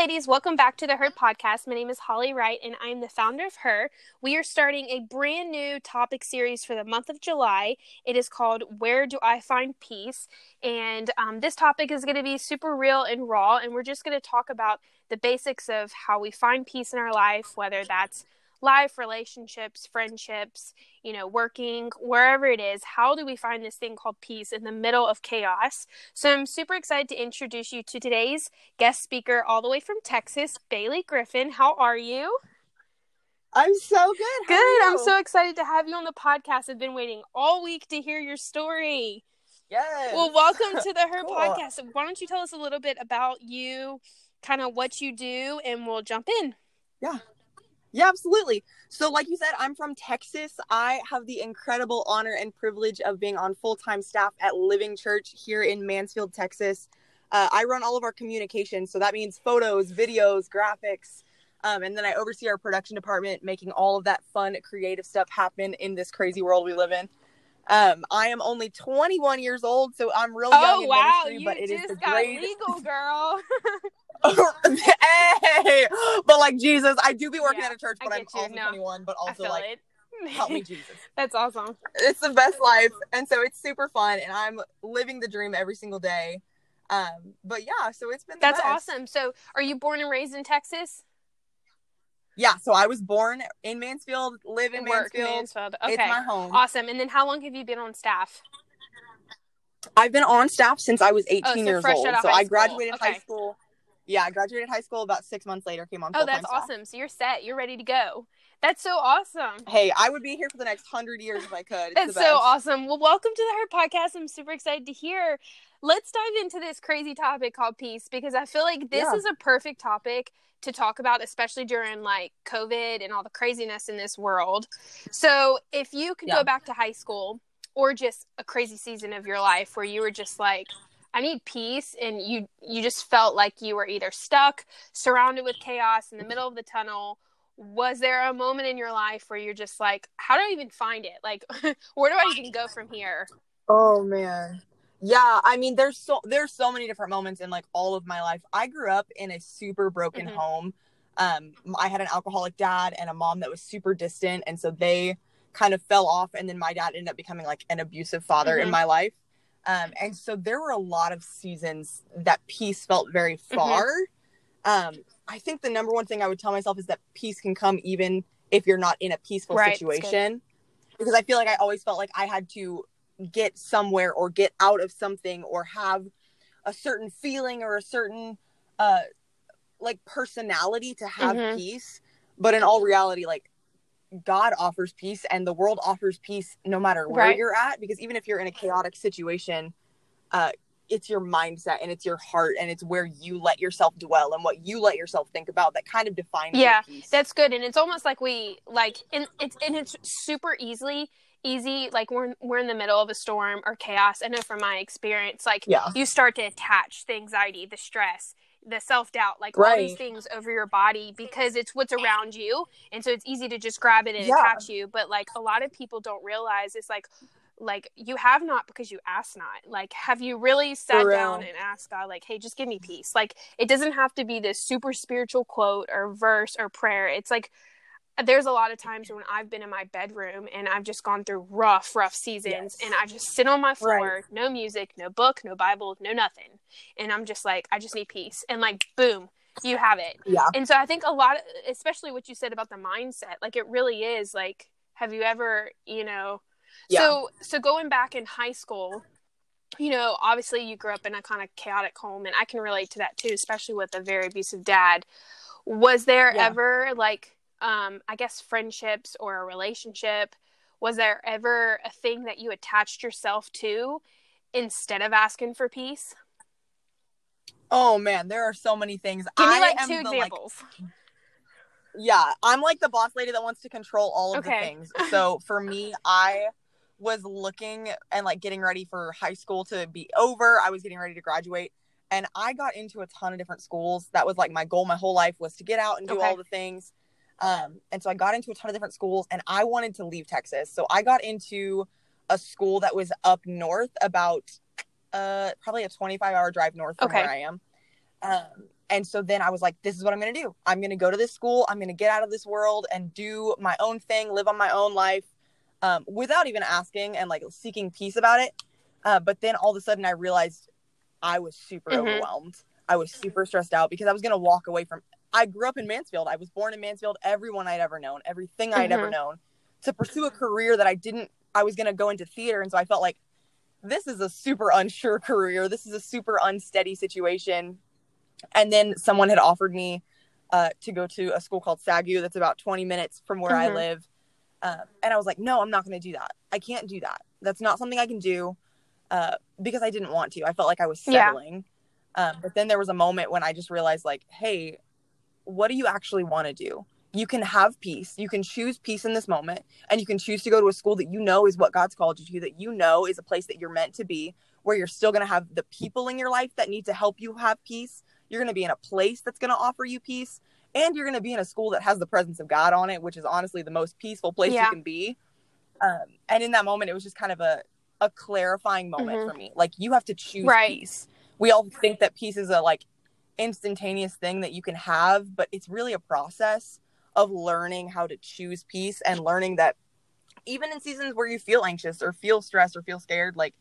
ladies. Welcome back to the Her podcast. My name is Holly Wright, and I'm the founder of Her. We are starting a brand new topic series for the month of July. It is called Where Do I Find Peace? And um, this topic is going to be super real and raw, and we're just going to talk about the basics of how we find peace in our life, whether that's life, relationships, friendships, you know, working, wherever it is, how do we find this thing called peace in the middle of chaos? So I'm super excited to introduce you to today's guest speaker, all the way from Texas, Bailey Griffin. How are you? I'm so good. How good. I'm so excited to have you on the podcast. I've been waiting all week to hear your story. Yes. Well, welcome to the Her cool. podcast. Why don't you tell us a little bit about you, kind of what you do, and we'll jump in. Yeah. Yeah, absolutely. So, like you said, I'm from Texas. I have the incredible honor and privilege of being on full time staff at Living Church here in Mansfield, Texas. Uh, I run all of our communications. So, that means photos, videos, graphics. Um, and then I oversee our production department, making all of that fun, creative stuff happen in this crazy world we live in. Um, I am only 21 years old, so I'm really young oh, in wow. ministry, you but it is the legal, girl. hey, but like Jesus, I do be working yeah, at a church, but I'm you. also no, 21, but also like it. help me, Jesus. That's awesome. It's the best life, and so it's super fun, and I'm living the dream every single day. Um, but yeah, so it's been that's best. awesome. So, are you born and raised in Texas? Yeah, so I was born in Mansfield, live in Work Mansfield. Mansfield. Okay, it's my home. Awesome. And then, how long have you been on staff? I've been on staff since I was 18 oh, so years old. So I graduated okay. high school yeah, I graduated high school about six months later. Came on. Oh, that's awesome! So you're set. You're ready to go. That's so awesome. Hey, I would be here for the next hundred years if I could. It's that's so awesome. Well, welcome to the Her Podcast. I'm super excited to hear. Let's dive into this crazy topic called peace because I feel like this yeah. is a perfect topic to talk about, especially during like COVID and all the craziness in this world. So, if you could yeah. go back to high school or just a crazy season of your life where you were just like, I need peace and you you just felt like you were either stuck, surrounded with chaos in the middle of the tunnel. Was there a moment in your life where you're just like, how do I even find it? Like where do I even go from here? Oh man. Yeah, I mean there's so there's so many different moments in like all of my life. I grew up in a super broken mm-hmm. home. Um I had an alcoholic dad and a mom that was super distant and so they kind of fell off and then my dad ended up becoming like an abusive father mm-hmm. in my life um, and so there were a lot of seasons that peace felt very mm-hmm. far. Mm-hmm. Um, I think the number one thing I would tell myself is that peace can come even if you're not in a peaceful right, situation. Because I feel like I always felt like I had to get somewhere or get out of something or have a certain feeling or a certain uh like personality to have mm-hmm. peace. But in all reality, like God offers peace and the world offers peace no matter where right. you're at because even if you're in a chaotic situation uh it's your mindset and it's your heart and it's where you let yourself dwell and what you let yourself think about that kind of defines yeah that's good and it's almost like we like and it's and it's super easily easy like we're we're in the middle of a storm or chaos i know from my experience like yeah. you start to attach the anxiety the stress the self doubt, like right. all these things over your body because it's what's around you. And so it's easy to just grab it and yeah. attach you. But like a lot of people don't realize it's like, like you have not because you ask not. Like, have you really sat down and asked God, like, hey, just give me peace? Like, it doesn't have to be this super spiritual quote or verse or prayer. It's like, there's a lot of times when I've been in my bedroom and I've just gone through rough, rough seasons, yes. and I just sit on my floor, right. no music, no book, no Bible, no nothing, and I'm just like, I just need peace, and like, boom, you have it. Yeah. And so I think a lot, of, especially what you said about the mindset, like it really is like, have you ever, you know, yeah. so so going back in high school. You know, obviously, you grew up in a kind of chaotic home, and I can relate to that too, especially with a very abusive dad. Was there yeah. ever like um, I guess, friendships or a relationship? Was there ever a thing that you attached yourself to instead of asking for peace? Oh man, there are so many things. Give me like two the, examples. Like, yeah, I'm like the boss lady that wants to control all of okay. the things. So for me, I was looking and like getting ready for high school to be over. I was getting ready to graduate and I got into a ton of different schools. That was like my goal my whole life was to get out and do okay. all the things. Um, and so I got into a ton of different schools and I wanted to leave Texas. So I got into a school that was up north about uh, probably a 25 hour drive north from okay. where I am. Um, and so then I was like, this is what I'm going to do. I'm going to go to this school. I'm going to get out of this world and do my own thing, live on my own life um, without even asking and like seeking peace about it. Uh, but then all of a sudden I realized I was super mm-hmm. overwhelmed. I was super stressed out because I was going to walk away from. I grew up in Mansfield. I was born in Mansfield. Everyone I'd ever known, everything I'd mm-hmm. ever known, to pursue a career that I didn't. I was going to go into theater, and so I felt like this is a super unsure career. This is a super unsteady situation. And then someone had offered me uh, to go to a school called SAGU that's about 20 minutes from where mm-hmm. I live. Uh, and I was like, no, I'm not going to do that. I can't do that. That's not something I can do uh, because I didn't want to. I felt like I was settling. Yeah. Um, but then there was a moment when I just realized, like, hey, what do you actually want to do? You can have peace. You can choose peace in this moment, and you can choose to go to a school that you know is what God's called you to, that you know is a place that you're meant to be, where you're still going to have the people in your life that need to help you have peace. You're going to be in a place that's going to offer you peace, and you're going to be in a school that has the presence of God on it, which is honestly the most peaceful place yeah. you can be. Um, and in that moment, it was just kind of a a clarifying moment mm-hmm. for me. Like you have to choose right. peace. We all think that peace is a like instantaneous thing that you can have, but it's really a process of learning how to choose peace and learning that even in seasons where you feel anxious or feel stressed or feel scared, like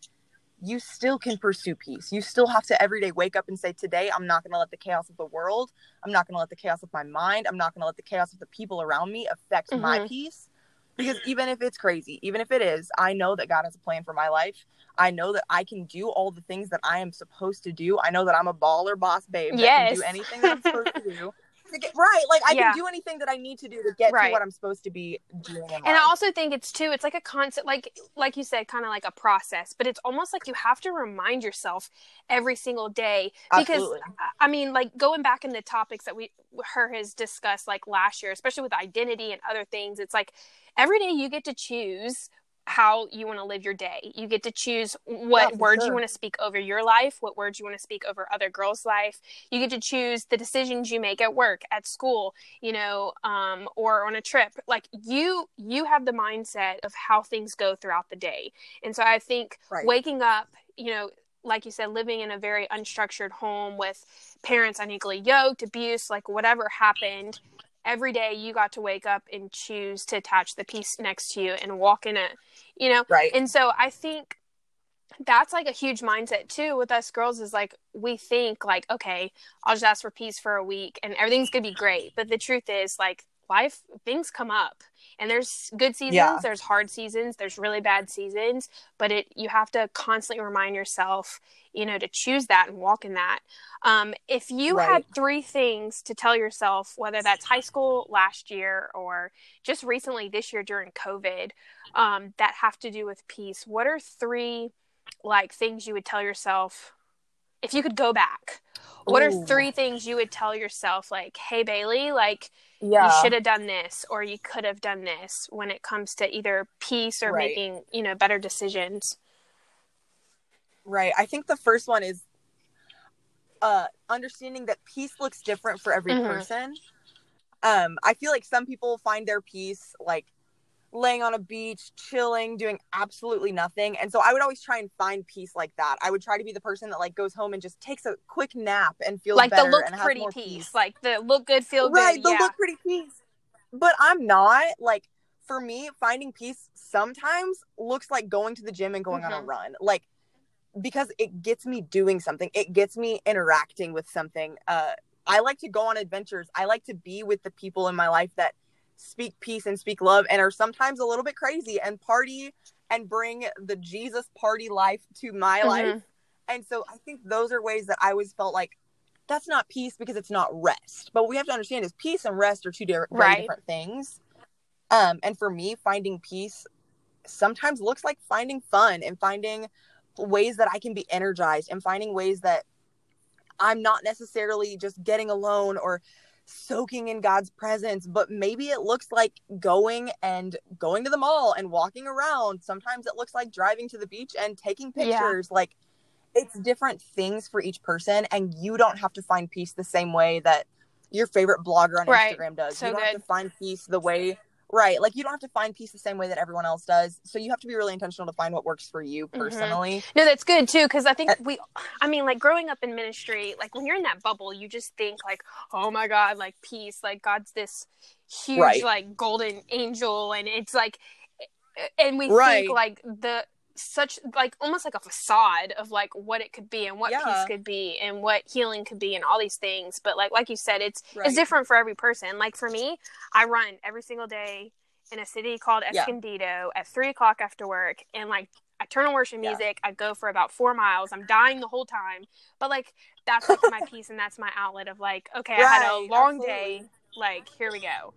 you still can pursue peace. You still have to every day wake up and say, Today, I'm not going to let the chaos of the world, I'm not going to let the chaos of my mind, I'm not going to let the chaos of the people around me affect mm-hmm. my peace. Because mm-hmm. even if it's crazy, even if it is, I know that God has a plan for my life. I know that I can do all the things that I am supposed to do. I know that I'm a baller boss babe yes. that can do anything that I'm supposed to do. Get, right like i yeah. can do anything that i need to do to get right. to what i'm supposed to be doing and life. i also think it's too it's like a concept like like you said kind of like a process but it's almost like you have to remind yourself every single day because Absolutely. i mean like going back in the topics that we her has discussed like last year especially with identity and other things it's like every day you get to choose how you want to live your day. You get to choose what yeah, words sure. you want to speak over your life, what words you want to speak over other girls' life. You get to choose the decisions you make at work, at school, you know, um, or on a trip. Like you, you have the mindset of how things go throughout the day. And so I think right. waking up, you know, like you said, living in a very unstructured home with parents unequally yoked, abuse, like whatever happened, every day you got to wake up and choose to attach the peace next to you and walk in it, you know? Right. And so I think that's like a huge mindset too with us girls is like we think like okay i'll just ask for peace for a week and everything's gonna be great but the truth is like life things come up and there's good seasons yeah. there's hard seasons there's really bad seasons but it you have to constantly remind yourself you know to choose that and walk in that um, if you right. had three things to tell yourself whether that's high school last year or just recently this year during covid um, that have to do with peace what are three like things you would tell yourself if you could go back what Ooh. are three things you would tell yourself like hey bailey like yeah. you should have done this or you could have done this when it comes to either peace or right. making you know better decisions right i think the first one is uh understanding that peace looks different for every mm-hmm. person um i feel like some people find their peace like laying on a beach, chilling, doing absolutely nothing. And so I would always try and find peace like that. I would try to be the person that like goes home and just takes a quick nap and feels like the look pretty peace. peace. like the look good, feel right, good. Right, the yeah. look pretty peace. But I'm not like for me, finding peace sometimes looks like going to the gym and going mm-hmm. on a mm-hmm. run. Like because it gets me doing something. It gets me interacting with something. Uh I like to go on adventures. I like to be with the people in my life that speak peace and speak love and are sometimes a little bit crazy and party and bring the Jesus party life to my mm-hmm. life. And so I think those are ways that I always felt like that's not peace because it's not rest. But what we have to understand is peace and rest are two different, right. different things. Um, and for me, finding peace sometimes looks like finding fun and finding ways that I can be energized and finding ways that I'm not necessarily just getting alone or soaking in God's presence, but maybe it looks like going and going to the mall and walking around. Sometimes it looks like driving to the beach and taking pictures. Yeah. Like it's different things for each person, and you don't have to find peace the same way that your favorite blogger on right. Instagram does. So you don't good. have to find peace the way Right. Like you don't have to find peace the same way that everyone else does. So you have to be really intentional to find what works for you mm-hmm. personally. Mm-hmm. No, that's good too. Cause I think we, I mean, like growing up in ministry, like when you're in that bubble, you just think like, oh my God, like peace, like God's this huge, right. like golden angel. And it's like, and we right. think like the, such like almost like a facade of like what it could be and what yeah. peace could be and what healing could be and all these things but like like you said it's right. it's different for every person like for me i run every single day in a city called escondido yeah. at three o'clock after work and like I turn on worship music. Yeah. I go for about four miles. I'm dying the whole time, but like that's like my peace and that's my outlet of like, okay, right, I had a long absolutely. day. Like here we go.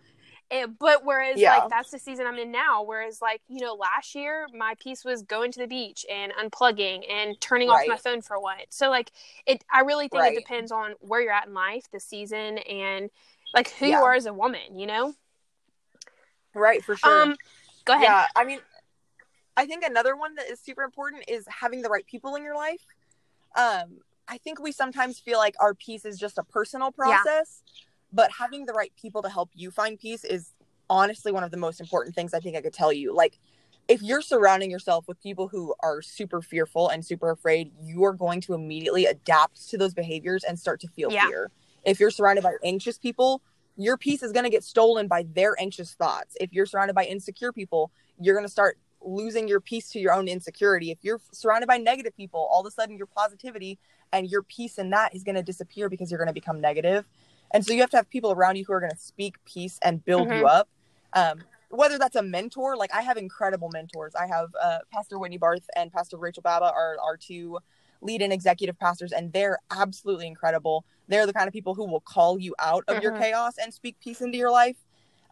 It, but whereas yeah. like that's the season I'm in now. Whereas like you know last year my peace was going to the beach and unplugging and turning right. off my phone for what. So like it, I really think right. it depends on where you're at in life, the season, and like who yeah. you are as a woman. You know. Right for sure. Um, go ahead. Yeah, I mean, I think another one that is super important is having the right people in your life. Um, I think we sometimes feel like our peace is just a personal process. Yeah but having the right people to help you find peace is honestly one of the most important things I think I could tell you. Like, if you're surrounding yourself with people who are super fearful and super afraid, you are going to immediately adapt to those behaviors and start to feel yeah. fear. If you're surrounded by anxious people, your peace is going to get stolen by their anxious thoughts. If you're surrounded by insecure people, you're going to start losing your peace to your own insecurity. If you're surrounded by negative people, all of a sudden your positivity and your peace in that is going to disappear because you're going to become negative. And so you have to have people around you who are going to speak peace and build mm-hmm. you up. Um, whether that's a mentor, like I have incredible mentors. I have uh, Pastor Whitney Barth and Pastor Rachel Baba are our two lead and executive pastors, and they're absolutely incredible. They're the kind of people who will call you out of mm-hmm. your chaos and speak peace into your life.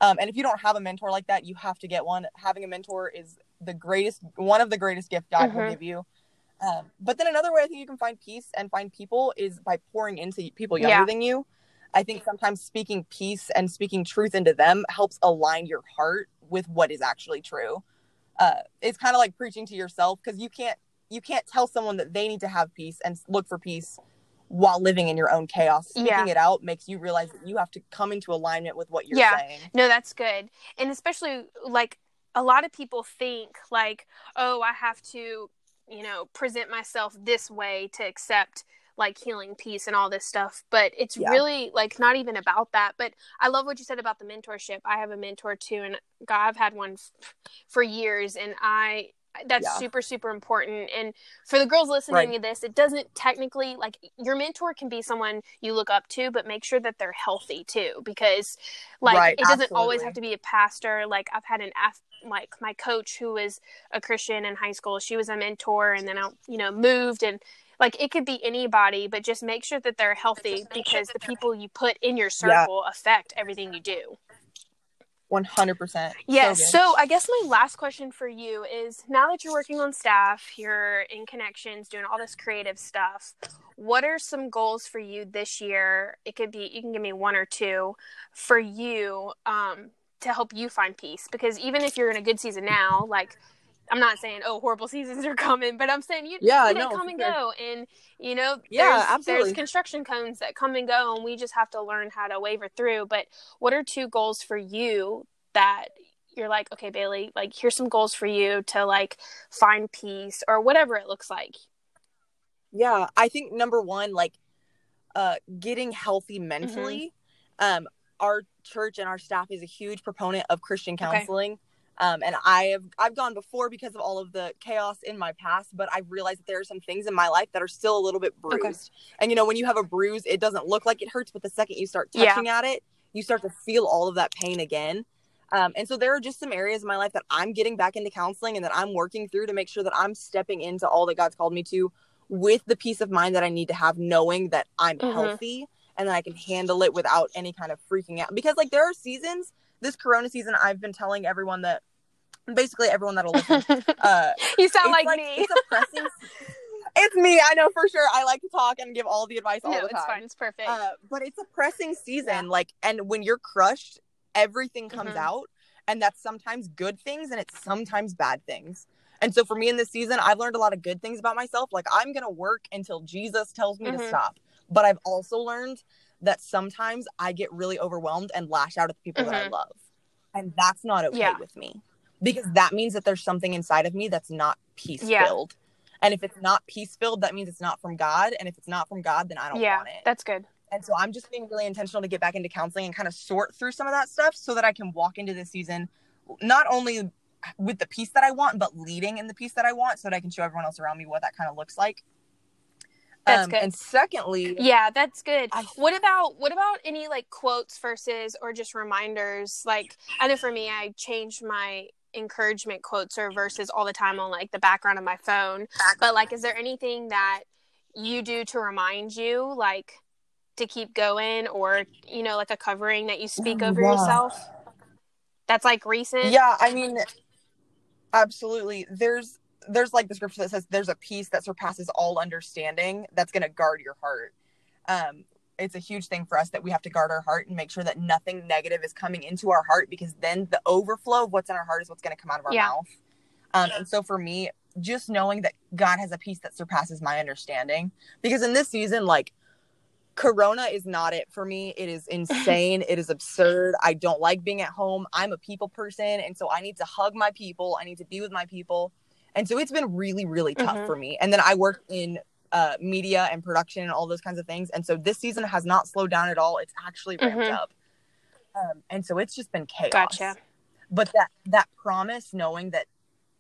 Um, and if you don't have a mentor like that, you have to get one. Having a mentor is the greatest, one of the greatest gifts God mm-hmm. will give you. Um, but then another way I think you can find peace and find people is by pouring into people younger yeah. than you. I think sometimes speaking peace and speaking truth into them helps align your heart with what is actually true. Uh, it's kind of like preaching to yourself because you can't you can't tell someone that they need to have peace and look for peace while living in your own chaos. Speaking yeah. it out makes you realize that you have to come into alignment with what you're yeah. saying. No, that's good. And especially like a lot of people think like, oh, I have to, you know, present myself this way to accept like healing peace and all this stuff but it's yeah. really like not even about that but i love what you said about the mentorship i have a mentor too and god i've had one f- for years and i that's yeah. super super important and for the girls listening right. to this it doesn't technically like your mentor can be someone you look up to but make sure that they're healthy too because like right. it doesn't Absolutely. always have to be a pastor like i've had an F like my coach who was a christian in high school she was a mentor and then i you know moved and like it could be anybody but just make sure that they're healthy because the people you put in your circle yeah. affect everything you do. 100% yes. so, so, i guess my last question for you is now that you're working on staff you're in connections doing all this creative stuff what are some goals for you this year? It could be you can give me one or two for you um, to help you find peace. Because even if you're in a good season now like I'm not saying oh horrible seasons are coming, but I'm saying you yeah you know, come and sure. go, and you know yeah there's, absolutely. there's construction cones that come and go, and we just have to learn how to waver through. But what are two goals for you that you're like okay Bailey, like here's some goals for you to like find peace or whatever it looks like. Yeah, I think number one, like uh getting healthy mentally. Mm-hmm. Um, our church and our staff is a huge proponent of Christian counseling. Okay um, and I have I've gone before because of all of the chaos in my past, but I've realized that there are some things in my life that are still a little bit bruised. Okay. And you know, when you have a bruise, it doesn't look like it hurts, but the second you start touching yeah. at it, you start to feel all of that pain again. Um, and so there are just some areas in my life that I'm getting back into counseling and that I'm working through to make sure that I'm stepping into all that God's called me to with the peace of mind that I need to have, knowing that I'm mm-hmm. healthy and that I can handle it without any kind of freaking out. Because like there are seasons, this Corona season, I've been telling everyone that basically everyone that'll listen. Uh, you sound like, like, me. It's, it's me. I know for sure. I like to talk and give all the advice all no, the time. It's fine. It's perfect. Uh, but it's a pressing season. Yeah. Like, and when you're crushed, everything comes mm-hmm. out, and that's sometimes good things, and it's sometimes bad things. And so for me in this season, I've learned a lot of good things about myself. Like I'm gonna work until Jesus tells me mm-hmm. to stop. But I've also learned that sometimes I get really overwhelmed and lash out at the people mm-hmm. that I mm-hmm. love And that's not okay yeah. with me because that means that there's something inside of me that's not peace filled. Yeah. And if it's not peace filled, that means it's not from God. And if it's not from God, then I don't yeah, want it. That's good. And so I'm just being really intentional to get back into counseling and kind of sort through some of that stuff so that I can walk into this season not only with the peace that I want, but leading in the peace that I want so that I can show everyone else around me what that kind of looks like. That's um, good. And secondly, yeah, that's good. I, what about what about any like quotes versus or just reminders? Like I know for me, I changed my encouragement quotes or verses all the time on like the background of my phone. But like, is there anything that you do to remind you, like to keep going, or you know, like a covering that you speak over yeah. yourself? That's like recent. Yeah, I mean, absolutely. There's there's like the scripture that says there's a peace that surpasses all understanding that's going to guard your heart. Um, it's a huge thing for us that we have to guard our heart and make sure that nothing negative is coming into our heart because then the overflow of what's in our heart is what's going to come out of our yeah. mouth. Um, and so for me, just knowing that God has a peace that surpasses my understanding, because in this season, like Corona is not it for me. It is insane. it is absurd. I don't like being at home. I'm a people person. And so I need to hug my people. I need to be with my people. And so it's been really, really tough mm-hmm. for me. And then I work in uh, media and production and all those kinds of things. And so this season has not slowed down at all. It's actually ramped mm-hmm. up. Um, and so it's just been chaos. Gotcha. But that that promise, knowing that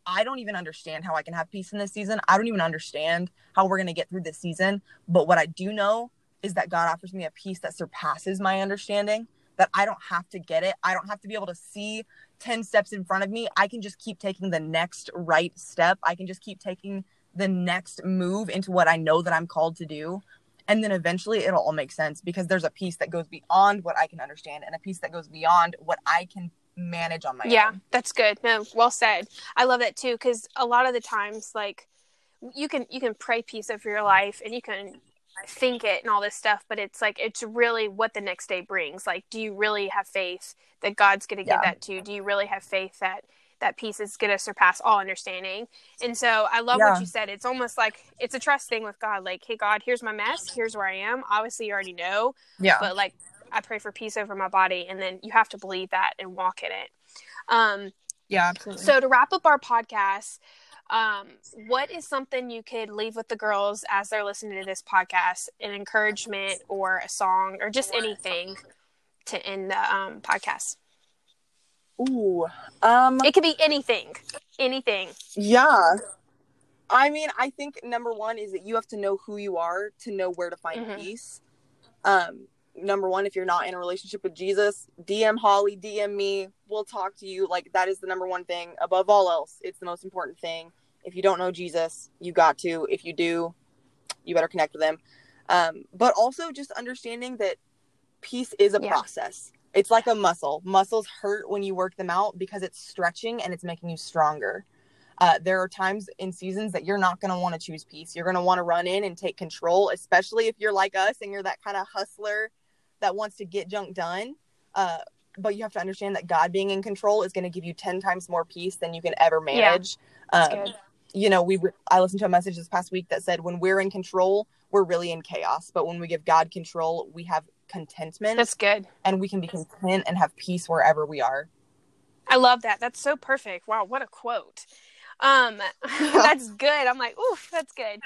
I don't even understand how I can have peace in this season. I don't even understand how we're gonna get through this season. But what I do know is that God offers me a peace that surpasses my understanding. That I don't have to get it. I don't have to be able to see 10 steps in front of me. I can just keep taking the next right step. I can just keep taking the next move into what I know that I'm called to do. And then eventually it'll all make sense because there's a peace that goes beyond what I can understand and a peace that goes beyond what I can manage on my yeah, own. Yeah, that's good. No, well said. I love that too because a lot of the times, like you can you can pray peace over your life and you can think it and all this stuff, but it's like it's really what the next day brings. Like, do you really have faith that God's going to give yeah. that to you? Do you really have faith that that peace is going to surpass all understanding. And so I love yeah. what you said. It's almost like it's a trust thing with God. Like, hey, God, here's my mess. Here's where I am. Obviously, you already know. Yeah. But like, I pray for peace over my body, and then you have to believe that and walk in it. Um, yeah, absolutely. So to wrap up our podcast, um, what is something you could leave with the girls as they're listening to this podcast? An encouragement or a song or just anything to end the um, podcast? Ooh. Um It could be anything. Anything. Yeah. I mean, I think number one is that you have to know who you are to know where to find mm-hmm. peace. Um, number one, if you're not in a relationship with Jesus, DM Holly, DM me. We'll talk to you. Like that is the number one thing. Above all else, it's the most important thing. If you don't know Jesus, you got to. If you do, you better connect with him. Um, but also just understanding that peace is a yeah. process it's like a muscle. Muscles hurt when you work them out because it's stretching and it's making you stronger. Uh, there are times in seasons that you're not going to want to choose peace. You're going to want to run in and take control, especially if you're like us and you're that kind of hustler that wants to get junk done. Uh, but you have to understand that God being in control is going to give you 10 times more peace than you can ever manage. Yeah, um, you know, we I listened to a message this past week that said when we're in control, we're really in chaos. But when we give God control, we have contentment. That's good. And we can be content and have peace wherever we are. I love that. That's so perfect. Wow, what a quote. Um that's good. I'm like, ooh, that's good.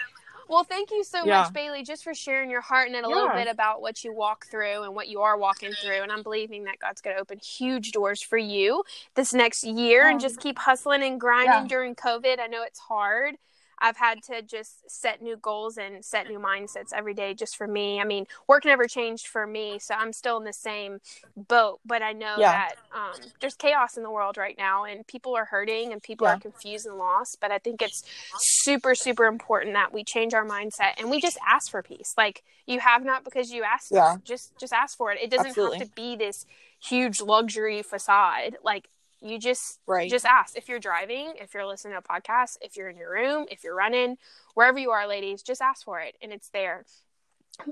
Well, thank you so yeah. much, Bailey, just for sharing your heart and a yeah. little bit about what you walk through and what you are walking through. And I'm believing that God's going to open huge doors for you this next year and just keep hustling and grinding during COVID. I know it's hard. I've had to just set new goals and set new mindsets every day just for me. I mean, work never changed for me, so I'm still in the same boat, but I know yeah. that um, there's chaos in the world right now and people are hurting and people yeah. are confused and lost. But I think it's super, super important that we change our mindset and we just ask for peace. Like you have not because you asked. Yeah. Just just ask for it. It doesn't Absolutely. have to be this huge luxury facade. Like you just right. just ask if you're driving, if you're listening to a podcast, if you're in your room, if you're running, wherever you are, ladies, just ask for it and it's there.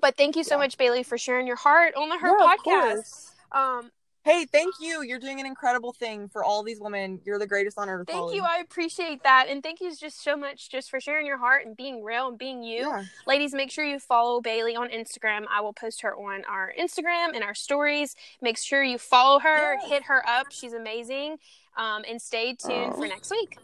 But thank you so yeah. much, Bailey, for sharing your heart on the Her yeah, podcast. Um, Hey, thank you. You're doing an incredible thing for all these women. You're the greatest on earth. Thank Holly. you. I appreciate that. And thank you just so much just for sharing your heart and being real and being you. Yeah. Ladies, make sure you follow Bailey on Instagram. I will post her on our Instagram and our stories. Make sure you follow her, hit her up. She's amazing. Um, and stay tuned oh. for next week.